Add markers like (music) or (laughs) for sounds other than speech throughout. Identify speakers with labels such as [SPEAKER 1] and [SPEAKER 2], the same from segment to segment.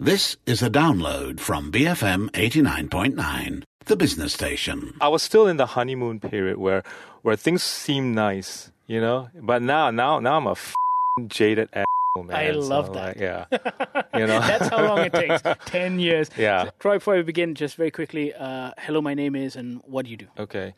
[SPEAKER 1] This is a download from BFM 89.9, the business station.
[SPEAKER 2] I was still in the honeymoon period where where things seem nice, you know. But now, now, now I'm a f- jaded asshole, man.
[SPEAKER 3] I
[SPEAKER 2] So,
[SPEAKER 3] love
[SPEAKER 2] like,
[SPEAKER 3] that.
[SPEAKER 2] yeah, (laughs) you know.
[SPEAKER 3] That's how long it takes. (laughs) 10 years.
[SPEAKER 2] Yeah.
[SPEAKER 3] So, Troy, before we begin, just very quickly, uh, hello, my name is, and what do you do?
[SPEAKER 2] okay.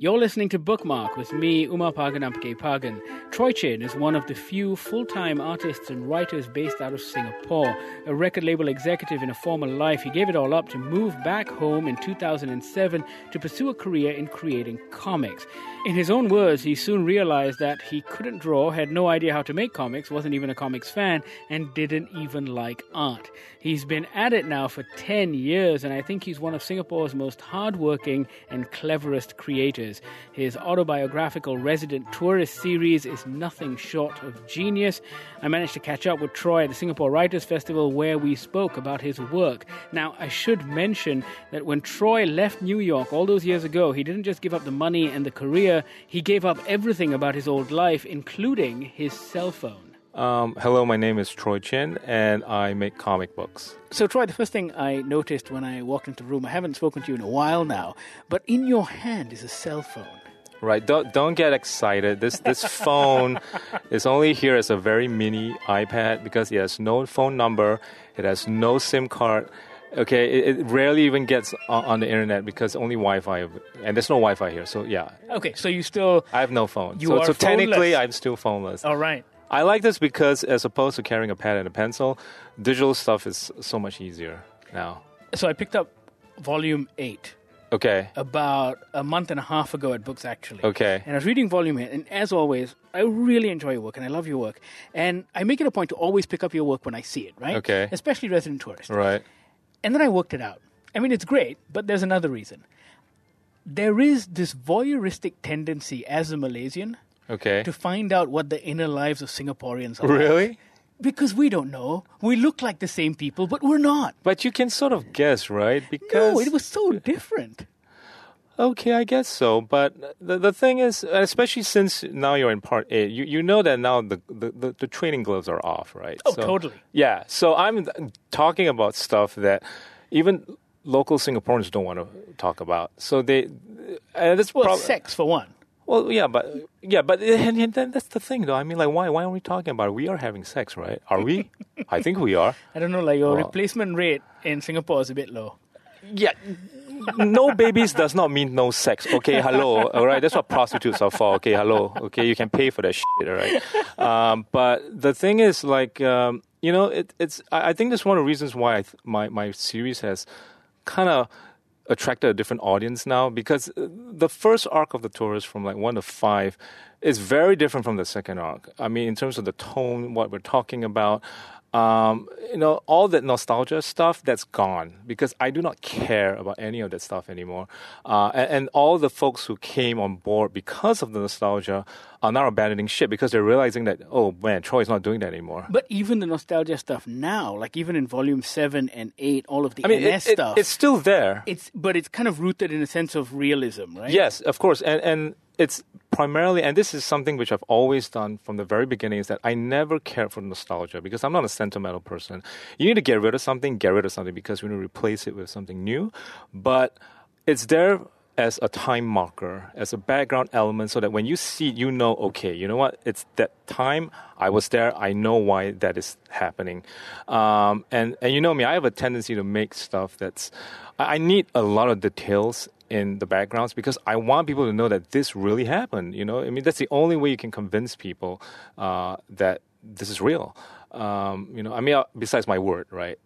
[SPEAKER 3] You're listening to Bookmark with me, Umapagan Ampikaipakan. Troy Chin is one of the few full time artists and writers based out of Singapore. A record label executive in a former life, he gave it all up to move back home in 2007 to pursue a career in creating comics. In his own words, he soon realized that he couldn't draw, had no idea how to make comics, wasn't even a comics fan, and didn't even like art. He's been at it now for 10 years, and I think he's one of Singapore's most hardworking and cleverest creators. His autobiographical resident tourist series is nothing short of genius. I managed to catch up with Troy at the Singapore Writers Festival where we spoke about his work. Now, I should mention that when Troy left New York all those years ago, he didn't just give up the money and the career, he gave up everything about his old life, including his cell phone.
[SPEAKER 2] Um, hello, my name is Troy Chin, and I make comic books.
[SPEAKER 3] So, Troy, the first thing I noticed when I walked into the room, I haven't spoken to you in a while now, but in your hand is a cell phone.
[SPEAKER 2] Right. Don't don't get excited. This this (laughs) phone is only here as a very mini iPad because it has no phone number. It has no SIM card. Okay, it, it rarely even gets on, on the internet because only Wi-Fi, and there's no Wi-Fi here. So yeah,
[SPEAKER 3] Okay, so you still.
[SPEAKER 2] I have no phone.
[SPEAKER 3] You
[SPEAKER 2] so,
[SPEAKER 3] are
[SPEAKER 2] so technically. I'm still phoneless.
[SPEAKER 3] All right.
[SPEAKER 2] I like this because as opposed to carrying a pad and a pencil, digital stuff is so much easier now.
[SPEAKER 3] So, I picked up volume 8
[SPEAKER 2] Okay.
[SPEAKER 3] about a month and a half ago at BooksActually.
[SPEAKER 2] Okay.
[SPEAKER 3] And I was reading volume 8, and as always, I really enjoy your work and I love your work. And I make it a point to always pick up your work when I see it, right?
[SPEAKER 2] Okay.
[SPEAKER 3] Especially Resident Tourist.
[SPEAKER 2] Right.
[SPEAKER 3] And then I worked it out. I mean, it's great, but there's another reason. There is this voyeuristic tendency as a Malaysian
[SPEAKER 2] Okay.
[SPEAKER 3] to find out what the inner lives of Singaporeans are. like.
[SPEAKER 2] Really?
[SPEAKER 3] Because we don't know. We look like the same people, but we're not.
[SPEAKER 2] But you can sort of guess, right? Because
[SPEAKER 3] No, it was so different.
[SPEAKER 2] Okay, I guess so. But the the thing is, especially since now you're in part eight, you, you know that now the, the, the, training gloves are off, right?
[SPEAKER 3] Oh, totally.
[SPEAKER 2] Yeah. So I'm talking about stuff that even local Singaporeans don't want to talk about. So they, uh, and that's
[SPEAKER 3] Well,
[SPEAKER 2] prob-
[SPEAKER 3] sex for one.
[SPEAKER 2] Well, yeah, but yeah, but and, and then that's the thing, though. I mean, like, why why are we talking about it? We are having sex, right? Are we? (laughs) I think we are.
[SPEAKER 3] I don't know, like your
[SPEAKER 2] Well-
[SPEAKER 3] replacement rate in Singapore is a bit low.
[SPEAKER 2] Yeah. No babies does not mean no sex. Okay, hello. All right, that's what prostitutes are for. Okay, hello. Okay, you can pay for that shit. All right. Um, but the thing is, like, um, you know, it, it's. I, I think that's one of the reasons why I th- my my series has kind of attracted a different audience now because uh, the first arc of the tourist from like one to five is very different from the second arc. I mean, in terms of the tone, what we're talking about, um, you know, all that nostalgia stuff that's gone because I do not care about any of that stuff anymore. Uh, and, and all the folks who came on board because of the nostalgia are now abandoning ship because they're realizing that oh man, Troy's not doing that anymore.
[SPEAKER 3] But even the nostalgia stuff now, like even in volume seven and eight, all of the
[SPEAKER 2] I mean, it-
[SPEAKER 3] NS
[SPEAKER 2] it-
[SPEAKER 3] stuff,
[SPEAKER 2] it's still there.
[SPEAKER 3] it's but it's kind of rooted in a sense of realism, right?
[SPEAKER 2] Yes, of course, and and it's primarily, and this is something which I've always done from the very beginning, is that I never care for nostalgia because I'm not a sentimental person. You need to get rid of something, get rid of something because we need to replace it with something new, but it's there as a time marker, as a background element, so that when you see you know, okay, you know what, it's that time. I was there. I know why that is happening, um, and and you know me, I have a tendency to make stuff that's. I need a lot of details in the backgrounds because I want people to know that this really happened. You know, I mean, that's the only way you can convince people uh, that this is real. Um, you know, I mean, uh, besides my word, right?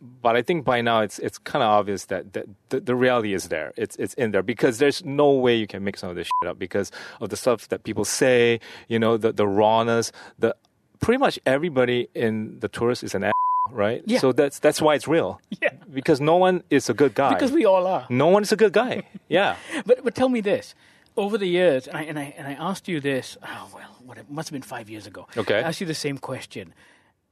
[SPEAKER 2] But I think by now it's it's kind of obvious that, that the, the reality is there. It's it's in there because there's no way you can make some of this shit up because of the stuff that people say. You know, the the rawness. The pretty much everybody in the tourist is an right?
[SPEAKER 3] Yeah.
[SPEAKER 2] So that's that's why it's real. (laughs)
[SPEAKER 3] Yeah.
[SPEAKER 2] Because no one is a good guy.
[SPEAKER 3] Because we all are.
[SPEAKER 2] No one is a good guy. (laughs) Yeah.
[SPEAKER 3] But but tell me this: over the years, and I and I, and I asked you this. Oh well, what it must have been five years ago.
[SPEAKER 2] Okay.
[SPEAKER 3] I asked you the same question.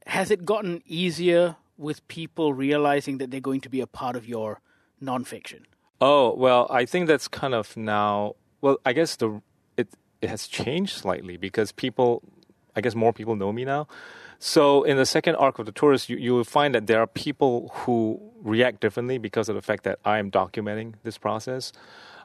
[SPEAKER 3] Has it gotten easier with people realizing that they're going to be a part of your nonfiction?
[SPEAKER 2] Oh well, I think that's kind of now. Well, I guess the it it has changed slightly because people, I guess, more people know me now. So in the second arc of the tourist, you, you will find that there are people who react differently because of the fact that I am documenting this process.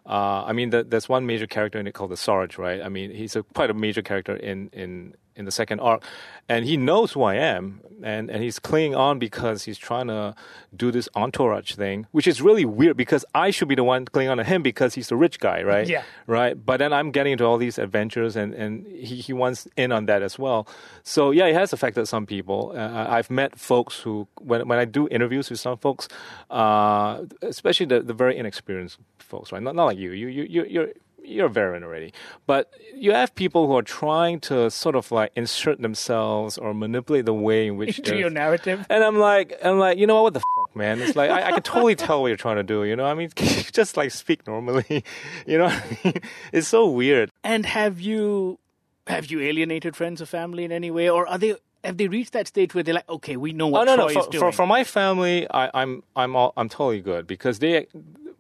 [SPEAKER 2] Uh, I mean, the, there's one major character in it called the Sarge, right? I mean, he's a, quite a major character in, in in the second arc, and he knows who I am, and, and he's clinging on because he's trying to do this entourage thing, which is really weird because I should be the one clinging on to him because he's the rich guy, right?
[SPEAKER 3] Yeah.
[SPEAKER 2] Right. But then I'm getting into all these adventures, and, and he, he wants in on that as well. So yeah, it has affected some people. Uh, I've met folks who, when when I do interviews with some folks, uh, especially the, the very inexperienced folks, right? Not not like you. You you you you're you're a veteran already. But you have people who are trying to sort of like insert themselves or manipulate the way in which (laughs)
[SPEAKER 3] Into your narrative.
[SPEAKER 2] and I'm like, I'm like, you know what, what the fuck, man? It's like I, I can totally tell what you're trying to do. You know, I mean, (laughs) just like speak normally. (laughs) You know, I mean? it's so weird.
[SPEAKER 3] And have you have you alienated friends or family in any way, or are they have they reached that stage where they're like, okay, we know
[SPEAKER 2] Oh
[SPEAKER 3] what
[SPEAKER 2] no,
[SPEAKER 3] Troy
[SPEAKER 2] no,
[SPEAKER 3] is
[SPEAKER 2] for,
[SPEAKER 3] doing?
[SPEAKER 2] for for my family, I, I'm I'm all, I'm totally good because they.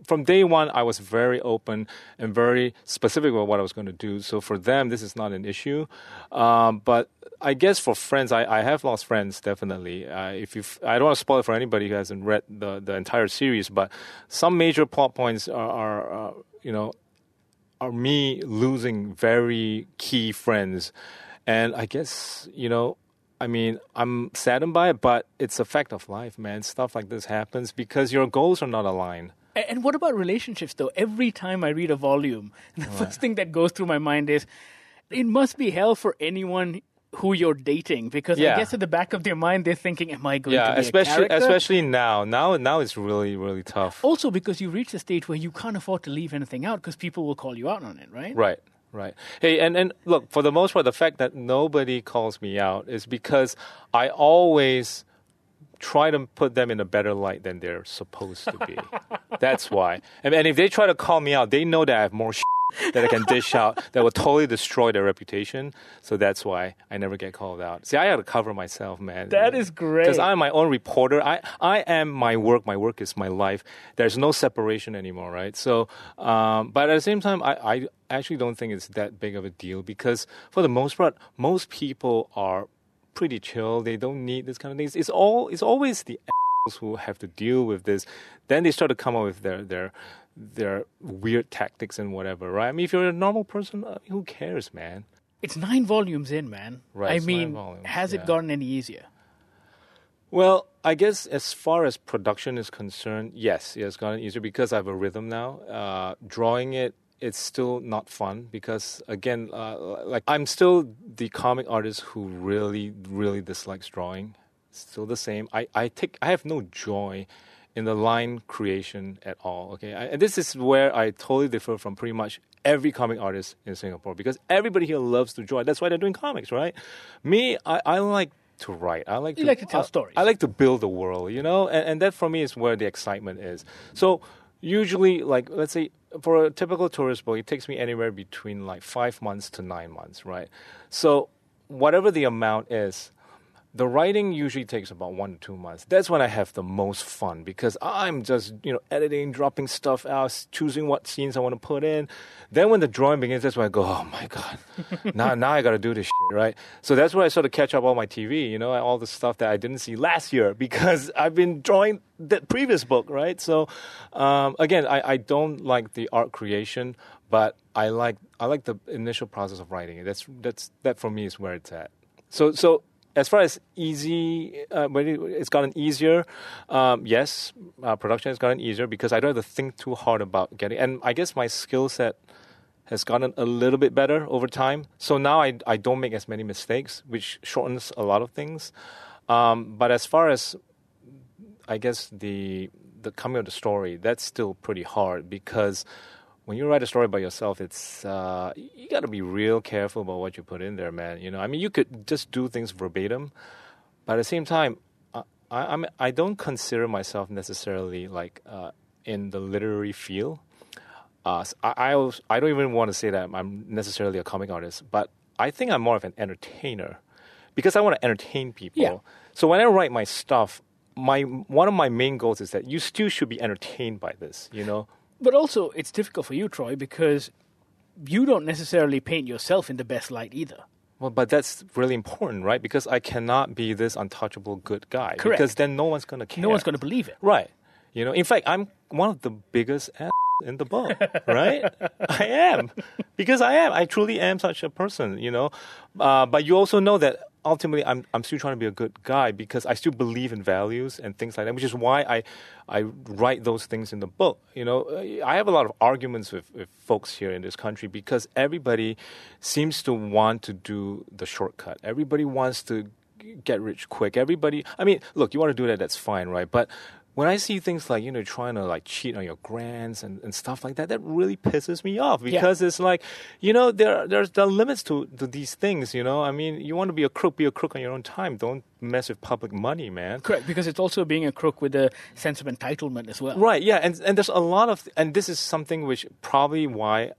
[SPEAKER 2] From day one, I was very open and very specific about what I was going to do. So for them, this is not an issue. Um, but I guess for friends, I, I have lost friends definitely. Uh, if you, I don't want to spoil it for anybody who hasn't read the the entire series, but some major plot points are, are uh, you know, are me losing very key friends. And I guess, you know, I mean, I'm saddened by it, but it's a fact of life, man. Stuff like this happens because your goals are not aligned.
[SPEAKER 3] And what about relationships, though? Every time I read a volume, (laughs) the first thing that goes through my mind is it must be hell for anyone who you're dating because I guess at the back of their mind they're thinking, "Am I going
[SPEAKER 2] Yeah,
[SPEAKER 3] to be
[SPEAKER 2] especially
[SPEAKER 3] a character?"
[SPEAKER 2] especially now. Now now it's really really tough.
[SPEAKER 3] also because you reach a stage where you can't afford to leave anything out because people will call you out on it, right?
[SPEAKER 2] Right, right. Hey, and, and look, for the most part, the fact that nobody calls me out is because I always try to put them in a better light than they're supposed to be. That's why. And, and if they try to call me out, they know that I have more that I can dish out that will totally destroy their reputation. So that's why I never get called out. See, I got to cover myself, man.
[SPEAKER 3] That is great.
[SPEAKER 2] Because I'm my own reporter. I, I am my work. My work is my life. There's no separation anymore, right? So, um, but at the same time, I, I actually don't think it's that big of a deal because for the most part, most people are pretty chill. They don't need this kind of things. It's all. It's always the assholes who have to deal with this. Then they start to come up with their their their weird tactics and whatever, right? I mean, if you're a normal person, who cares, man?
[SPEAKER 3] It's nine volumes in, man.
[SPEAKER 2] Right,
[SPEAKER 3] I mean,
[SPEAKER 2] volumes,
[SPEAKER 3] has it gotten any easier?
[SPEAKER 2] Well, I guess as far as production is concerned, yes, it has gotten easier because I have a rhythm now. Uh, drawing it, it's still not fun because, again, uh, like I'm still the comic artist who really, really dislikes drawing. Still the same. I, I take, I have no joy in the line creation at all. Okay, I, and this is where I totally differ from pretty much every comic artist in Singapore because everybody here loves to draw. That's why they're doing comics, right? Me, I, I like to write. I like
[SPEAKER 3] You
[SPEAKER 2] to,
[SPEAKER 3] like to tell
[SPEAKER 2] I-
[SPEAKER 3] stories.
[SPEAKER 2] I like to build a world, you know, and, and that for me is where the excitement is. So usually, like let's say for a typical tourist book, it takes me anywhere between like five months to nine months, right? So whatever the amount is. The writing usually takes about one to two months. That's when I have the most fun because I'm just you know editing, dropping stuff out, choosing what scenes I want to put in. Then when the drawing begins, that's when I go, oh my god, (laughs) now now I got to do this shit, right? So that's where I sort of catch up all my TV, you know, all the stuff that I didn't see last year (laughs) because I've been drawing the previous book, right? So um, again, I, I don't like the art creation, but I like I like the initial process of writing it. That's that's that for me is where it's at. So so as far as easy, uh, when it, it's gotten easier. Um, yes, uh, production has gotten easier because I don't have to think too hard about getting. And I guess my skill set has gotten a little bit better over time. So now I I don't make as many mistakes, which shortens a lot of things. Um, but as far as I guess the the coming of the story, that's still pretty hard because when you write a story by yourself, it's uh, you got to be real careful about what you put in there, man. You know, I mean, you could just do things verbatim, but at the same time, I, I, I'm I don't consider myself necessarily like uh, in the literary field. Uh, I, I I don't even want to say that I'm necessarily a comic artist, but I think I'm more of an entertainer because I want to entertain people.
[SPEAKER 3] Yeah.
[SPEAKER 2] So when I write my stuff, my one of my main goals is that you still should be entertained by this. You know.
[SPEAKER 3] But also, it's difficult for you, Troy, because you don't necessarily paint yourself in the best light either.
[SPEAKER 2] Well, but that's really important, right? Because I cannot be this untouchable good guy.
[SPEAKER 3] Correct.
[SPEAKER 2] Because then no one's going to care.
[SPEAKER 3] No one's going to believe it.
[SPEAKER 2] Right. You know, in fact, I'm one of the biggest (laughs) ass in the book, right? (laughs) I am. Because I am. I truly am such a person, you know. Uh, but you also know that ultimately I'm, I'm still trying to be a good guy because I still believe in values and things like that, which is why I, I write those things in the book. You know, uh, I have a lot of arguments with, with folks here in this country because everybody seems to want to do the shortcut. Everybody wants to get rich quick. Everybody, I mean, look, you want to do that, that's fine, right? But when I see things like, you know, trying to like cheat on your grants and, and stuff like that, that really pisses me off because it's like, you know, there, there's there are limits to, to these things, you know? I mean, you want to be a crook, be a crook on your own time. Don't mess with public money, man.
[SPEAKER 3] Correct, because it's also being a crook with a sense of entitlement as well.
[SPEAKER 2] Right, yeah. And, and there's a lot of, and this is something which probably why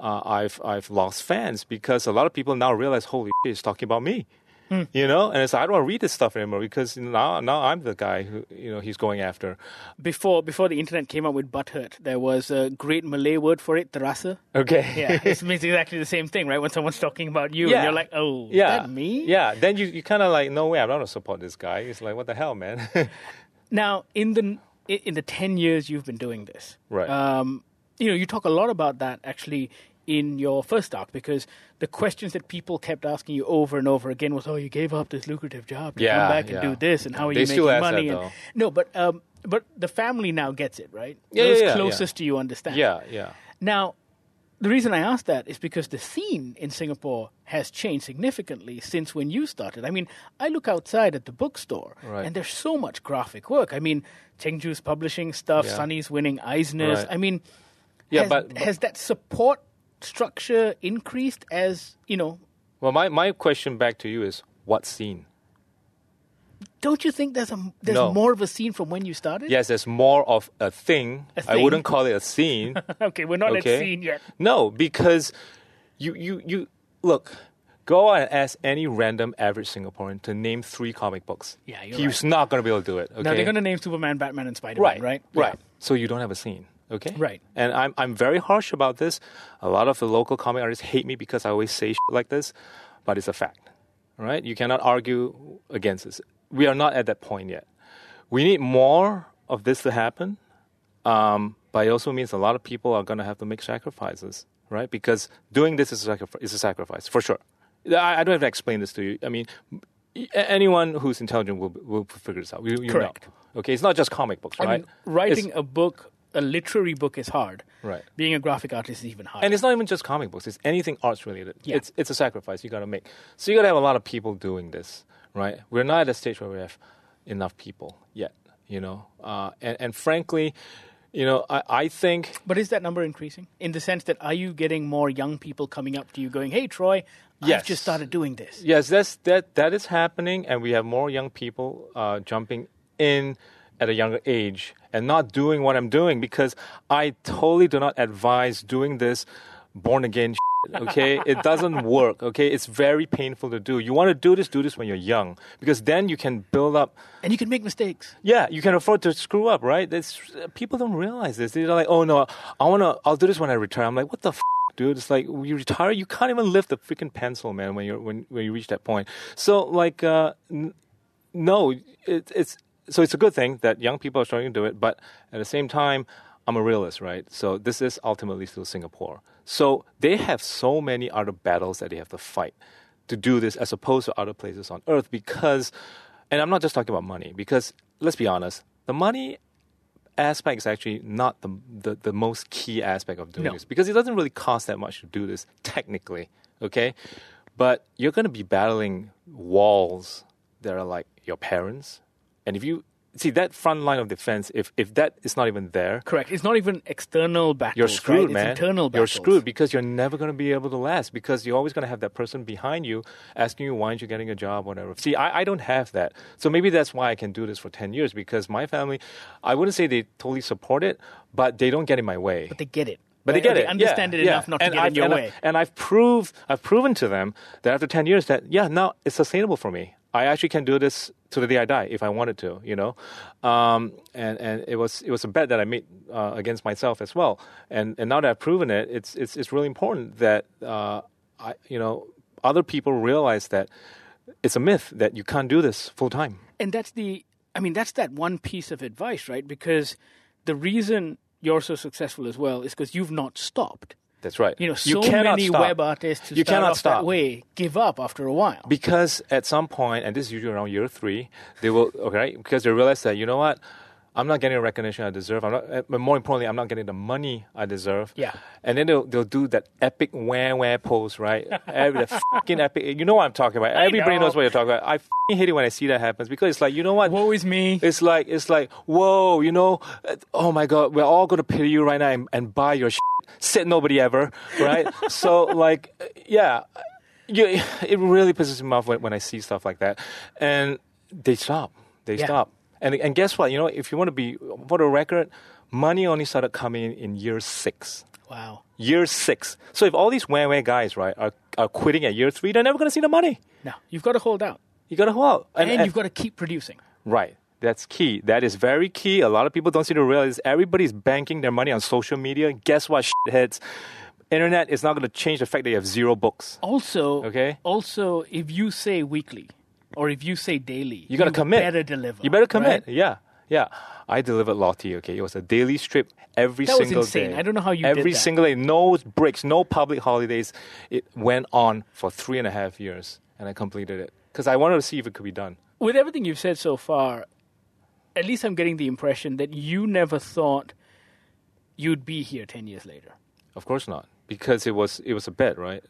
[SPEAKER 2] uh, I've, I've lost fans because a lot of people now realize, holy shit, he's talking about me. Hmm. You know, and it's like, I don't want to read this stuff anymore because now now I'm the guy who you know he's going after.
[SPEAKER 3] Before before the internet came up with butthurt, there was a great Malay word for it, terasa.
[SPEAKER 2] Okay. (laughs)
[SPEAKER 3] Yeah, it means exactly the same thing, right? When someone's talking about you,
[SPEAKER 2] Yeah.
[SPEAKER 3] and you're like, oh,
[SPEAKER 2] yeah,
[SPEAKER 3] that me?
[SPEAKER 2] Yeah, then you, you kind of like, no way, I'm not going to support this guy. It's like, what the hell, man? (laughs)
[SPEAKER 3] Now, in the in the ten years you've been doing this,
[SPEAKER 2] Right.
[SPEAKER 3] Um, you know, you talk a lot about that actually in your first arc because the questions that people kept asking you over and over again was, "Oh, you gave up this lucrative job to
[SPEAKER 2] Yeah,
[SPEAKER 3] come back
[SPEAKER 2] yeah.
[SPEAKER 3] and do this, and how are
[SPEAKER 2] They
[SPEAKER 3] you making
[SPEAKER 2] ask that,
[SPEAKER 3] money?" and, no, but um, but the family now gets it, right?
[SPEAKER 2] Yeah,
[SPEAKER 3] Those
[SPEAKER 2] yeah,
[SPEAKER 3] closest to you understand.
[SPEAKER 2] yeah, yeah.
[SPEAKER 3] Now, the reason I ask that is because the scene in Singapore has changed significantly since when you started. I mean, I look outside at the bookstore,
[SPEAKER 2] Right.
[SPEAKER 3] and there's so much graphic work. I mean, Chengju's publishing stuff. Sonny's winning Eisner's.
[SPEAKER 2] Right.
[SPEAKER 3] I mean,
[SPEAKER 2] Yeah,
[SPEAKER 3] has,
[SPEAKER 2] but- but-
[SPEAKER 3] has that support structure increased as you know?
[SPEAKER 2] Well, my, my question back to you is, what scene?
[SPEAKER 3] Don't you think there's a there's
[SPEAKER 2] No.
[SPEAKER 3] more of a scene from when you started?
[SPEAKER 2] Yes, there's more of a thing.
[SPEAKER 3] A
[SPEAKER 2] I
[SPEAKER 3] thing.
[SPEAKER 2] wouldn't call it a scene. (laughs)
[SPEAKER 3] okay, we're not
[SPEAKER 2] okay.
[SPEAKER 3] at scene yet.
[SPEAKER 2] No, because you you you look. Go and ask any random average Singaporean to name three comic books.
[SPEAKER 3] Yeah, you're
[SPEAKER 2] He's
[SPEAKER 3] right.
[SPEAKER 2] not going to be able to do it. Okay?
[SPEAKER 3] Now they're going to name Superman, Batman, and Spider-Man,
[SPEAKER 2] right,
[SPEAKER 3] right?
[SPEAKER 2] right.
[SPEAKER 3] Yeah.
[SPEAKER 2] So you don't have a scene, okay?
[SPEAKER 3] Right.
[SPEAKER 2] And I'm I'm very harsh about this. A lot of the local comic artists hate me because I always say shit like this, but it's a fact, right? You cannot argue against this. We are not at that point yet. We need more of this to happen, um, but it also means a lot of people are going to have to make sacrifices, right? Because doing this is a, sacrifice, is a sacrifice for sure. I, I don't have to explain this to you. I mean, anyone who's intelligent will will figure this out. You, you
[SPEAKER 3] Correct.
[SPEAKER 2] Know. Okay, it's not just comic books,
[SPEAKER 3] I
[SPEAKER 2] right?
[SPEAKER 3] mean, writing
[SPEAKER 2] It's-
[SPEAKER 3] a book, a literary book, is hard.
[SPEAKER 2] Right.
[SPEAKER 3] Being a graphic artist is even harder.
[SPEAKER 2] and it's not even just comic books; it's anything arts related.
[SPEAKER 3] Yeah.
[SPEAKER 2] It's it's a sacrifice you got to make. So you got to have a lot of people doing this, right? We're not at a stage where we have enough people yet, you know. Uh, and and frankly, you know, I, I think
[SPEAKER 3] But is that number increasing? In the sense that are you getting more young people coming up to you going, "Hey, Troy, I've just started doing this."
[SPEAKER 2] Yes, that's that that is happening, and we have more young people uh, jumping in at a younger age and not doing what I'm doing because I totally do not advise doing this born again. (laughs) shit, Okay, it doesn't work. Okay, it's very painful to do. You want to do this, do this when you're young because then you can build up
[SPEAKER 3] And you can make mistakes.
[SPEAKER 2] yeah, you can afford to screw up, right? That's, people don't realize this. They're like, oh no, I wanna, I'll do this when I retire. I'm like, what the f, dude? It's like you retire, you can't even lift a freaking pencil, man. When you're when when you reach that point. So like, uh, n- no, it, it's so it's a good thing that young people are starting to do it, but at the same time, I'm a realist, right? So this is ultimately still Singapore. So they have so many other battles that they have to fight to do this as opposed to other places on earth because and I'm not just talking about money because let's be honest, the money aspect is actually not the the, the most key aspect of doing
[SPEAKER 3] No.
[SPEAKER 2] this because it doesn't really cost that much to do this technically, okay? But you're going to be battling walls that are like your parents. And if you see that front line of defense, if if that is not even there,
[SPEAKER 3] Correct. It's not even external battles.
[SPEAKER 2] you're screwed,
[SPEAKER 3] right?
[SPEAKER 2] man.
[SPEAKER 3] It's internal
[SPEAKER 2] You're screwed because you're never going to be able to last because you're always going to have that person behind you asking you why aren't you getting a job, whatever. See, I, I don't have that, so maybe that's why I can do this for ten years because my family, I wouldn't say they totally support it, but they don't get in my way.
[SPEAKER 3] But they get it.
[SPEAKER 2] But they get
[SPEAKER 3] Or
[SPEAKER 2] it.
[SPEAKER 3] understand
[SPEAKER 2] yeah,
[SPEAKER 3] it
[SPEAKER 2] yeah.
[SPEAKER 3] enough not to get
[SPEAKER 2] I've,
[SPEAKER 3] in your
[SPEAKER 2] and
[SPEAKER 3] way.
[SPEAKER 2] I've, and I've proved, I've proven to them that after ten years that yeah, now it's sustainable for me. I actually can do this to the day I die if I wanted to, you know. Um, and and it was it was a bet that I made uh, against myself as well. And and now that I've proven it, it's it's it's really important that uh, I you know other people realize that it's a myth that you can't do this full time.
[SPEAKER 3] And that's the, I mean, that's that one piece of advice, right? Because the reason you're so successful as well is because you've not stopped.
[SPEAKER 2] That's right.
[SPEAKER 3] You know,
[SPEAKER 2] you
[SPEAKER 3] so
[SPEAKER 2] cannot
[SPEAKER 3] many
[SPEAKER 2] stop.
[SPEAKER 3] web artists
[SPEAKER 2] You
[SPEAKER 3] start
[SPEAKER 2] cannot
[SPEAKER 3] off
[SPEAKER 2] stop.
[SPEAKER 3] that way give up after a while.
[SPEAKER 2] because at some point, and this is usually around year three, they will okay because they realize that you know what, I'm not getting the recognition I deserve. I'm not, but more importantly, I'm not getting the money I deserve.
[SPEAKER 3] Yeah.
[SPEAKER 2] And then they'll they'll do that epic wah wah pose, right? (laughs) Every fucking epic. You know what I'm talking about. Everybody
[SPEAKER 3] know.
[SPEAKER 2] knows what you're talking about. I fucking hate it when I see that happens because it's like you know what.
[SPEAKER 3] Woe is me.
[SPEAKER 2] It's like it's like whoa, you know, uh, oh my god, we're all gonna pity you right now and, and buy your shit. Said nobody ever, right? so like, yeah, you, it really pisses me off when, when I see stuff like that, and they stop, they
[SPEAKER 3] Yeah.
[SPEAKER 2] stop, and and guess what? You know, if you want to be for the record, money only started coming in in year six.
[SPEAKER 3] Wow.
[SPEAKER 2] Year six. So if all these wah wah guys, right, are, are quitting at year three, they're never gonna see the money.
[SPEAKER 3] No, you've got to hold out.
[SPEAKER 2] You gotta hold out,
[SPEAKER 3] And, you've got to keep producing.
[SPEAKER 2] Right. That's key. That is very key. A lot of people don't seem to realize everybody's banking their money on social media. Guess what, shitheads? Internet is not going to change the fact that you have zero books.
[SPEAKER 3] Also,
[SPEAKER 2] Okay.
[SPEAKER 3] Also, if you say weekly or if you say daily,
[SPEAKER 2] You got to commit.
[SPEAKER 3] Better deliver.
[SPEAKER 2] You better commit.
[SPEAKER 3] right?
[SPEAKER 2] Yeah. Yeah. I delivered Lottie, okay? It was a daily strip every
[SPEAKER 3] That was
[SPEAKER 2] single
[SPEAKER 3] insane.
[SPEAKER 2] day.
[SPEAKER 3] I don't know how you did
[SPEAKER 2] Every single day. No breaks, no public holidays. It went on for three and a half years, and I completed it because I wanted to see if it could be done.
[SPEAKER 3] With everything you've said so far, at least I'm getting the impression that you never thought you'd be here 10 years later.
[SPEAKER 2] Of course not, because it was it was a bet, right?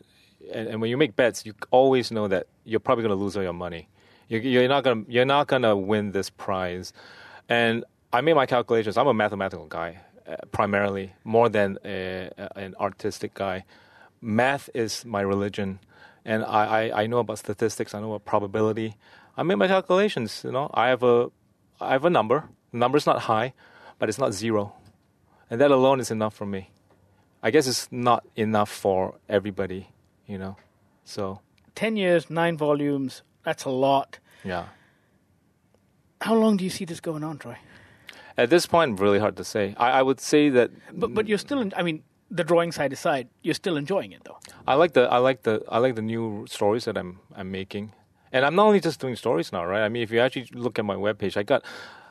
[SPEAKER 2] And, and when you make bets, you always know that you're probably going to lose all your money. You're, you're not going you're not going to win this prize. And I made my calculations. I'm a mathematical guy uh, primarily, more than a, a- an artistic guy. Math is my religion, and I, I, I know about statistics. I know about probability. I made my calculations. You know, I have a I have a number. The number's not high, but it's not zero, and that alone is enough for me. I guess it's not enough for everybody, you know. So
[SPEAKER 3] 10 years, nine volumes, that's a lot.
[SPEAKER 2] yeah.
[SPEAKER 3] How long do you see this going on, Troy?
[SPEAKER 2] At this point, really hard to say. I, I would say that
[SPEAKER 3] But, but you're still, in, I mean, the drawing side aside, you're still enjoying it though.
[SPEAKER 2] I like the I like the I like the new stories that I'm I'm making, and I'm not only just doing stories now, right? I mean, if you actually look at my webpage, I got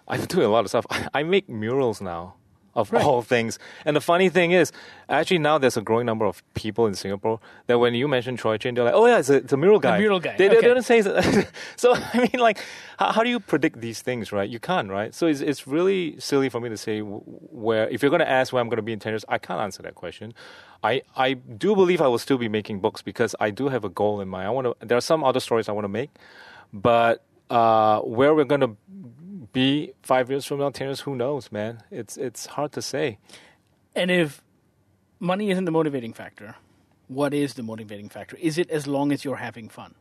[SPEAKER 2] I'm (laughs) doing a lot of stuff. I make murals now. Of all (laughs) things, and the funny thing is, actually now there's a growing number of people in Singapore that when you mention Troy Chin, they're like, "Oh yeah, it's a, it's a mural guy."
[SPEAKER 3] mural guy,
[SPEAKER 2] They, they don't say so. (laughs) so. I mean, like, how, how do you predict these things, right? You can't, right? So it's it's really silly for me to say where. If you're going to ask where I'm going to be in ten years, I can't answer that question. I I do believe I will still be making books because I do have a goal in mind. I want to. There are some other stories I want to make, but uh, where we're going to be five years from now, ten years, who knows, man? It's it's hard to say.
[SPEAKER 3] And if money isn't the motivating factor, what is the motivating factor? Is it as long as you're having fun?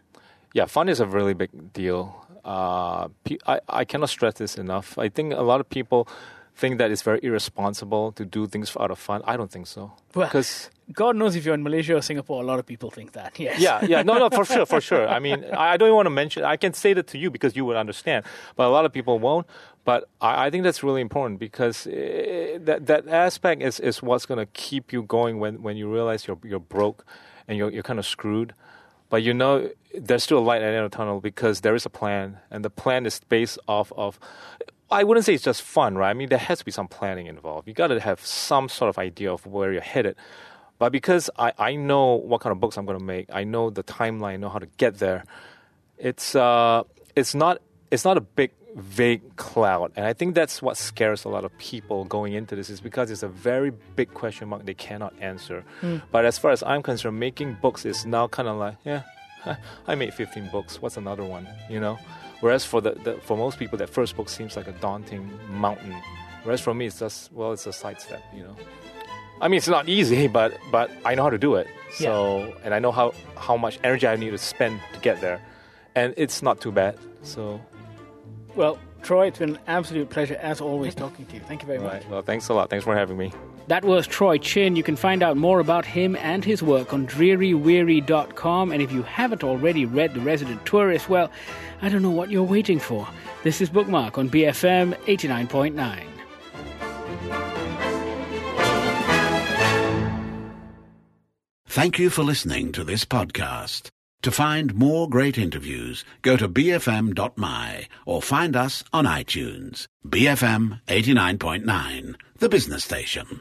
[SPEAKER 2] Yeah, fun is a really big deal. Uh, I, I cannot stress this enough. I think a lot of people think that it's very irresponsible to do things out of fun. I don't think so.
[SPEAKER 3] Well-
[SPEAKER 2] Because
[SPEAKER 3] God knows if you're in Malaysia or Singapore, a lot of people think that. Yes.
[SPEAKER 2] yeah, yeah, no, no, for (laughs) sure, for sure. I mean, I don't even want to mention. I can say that to you because you would understand, but a lot of people won't. But I, I think that's really important because eh, that that aspect is, is what's going to keep you going when, when you realize you're you're broke and you're you're kind of screwed. But you know, there's still a light at the end of the tunnel because there is a plan, and the plan is based off of. I wouldn't say it's just fun, right? I mean, there has to be some planning involved. You got to have some sort of idea of where you're headed. But because I, I know what kind of books I'm going to make, I know the timeline, I know how to get there. It's uh, it's not it's not a big vague cloud, and I think that's what scares a lot of people going into this is because it's a very big question mark they cannot answer. But as far as I'm concerned, making books is now kind of like yeah, (laughs) I made 15 books. What's another one? You know. Whereas for the, the for most people, that first book seems like a daunting mountain. Whereas for me, it's just well, it's a sidestep. You know. I mean, it's not easy, (laughs) but but I know how to do it. So, and I know how how much energy I need to spend to get there, and it's not too bad. So,
[SPEAKER 3] Well, Troy, it's been an absolute pleasure as always talking to you. Thank you very
[SPEAKER 2] all
[SPEAKER 3] much.
[SPEAKER 2] Well, thanks a lot. Thanks for having me.
[SPEAKER 3] That was Troy Chin. You can find out more about him and his work on drearyweary.com. And if you haven't already read The Resident Tourist, well, I don't know what you're waiting for. This is Bookmark on BFM 89.9.
[SPEAKER 1] Thank you for listening to this podcast. To find more great interviews, go to bfm.my or find us on iTunes. BFM 89.9, the business station.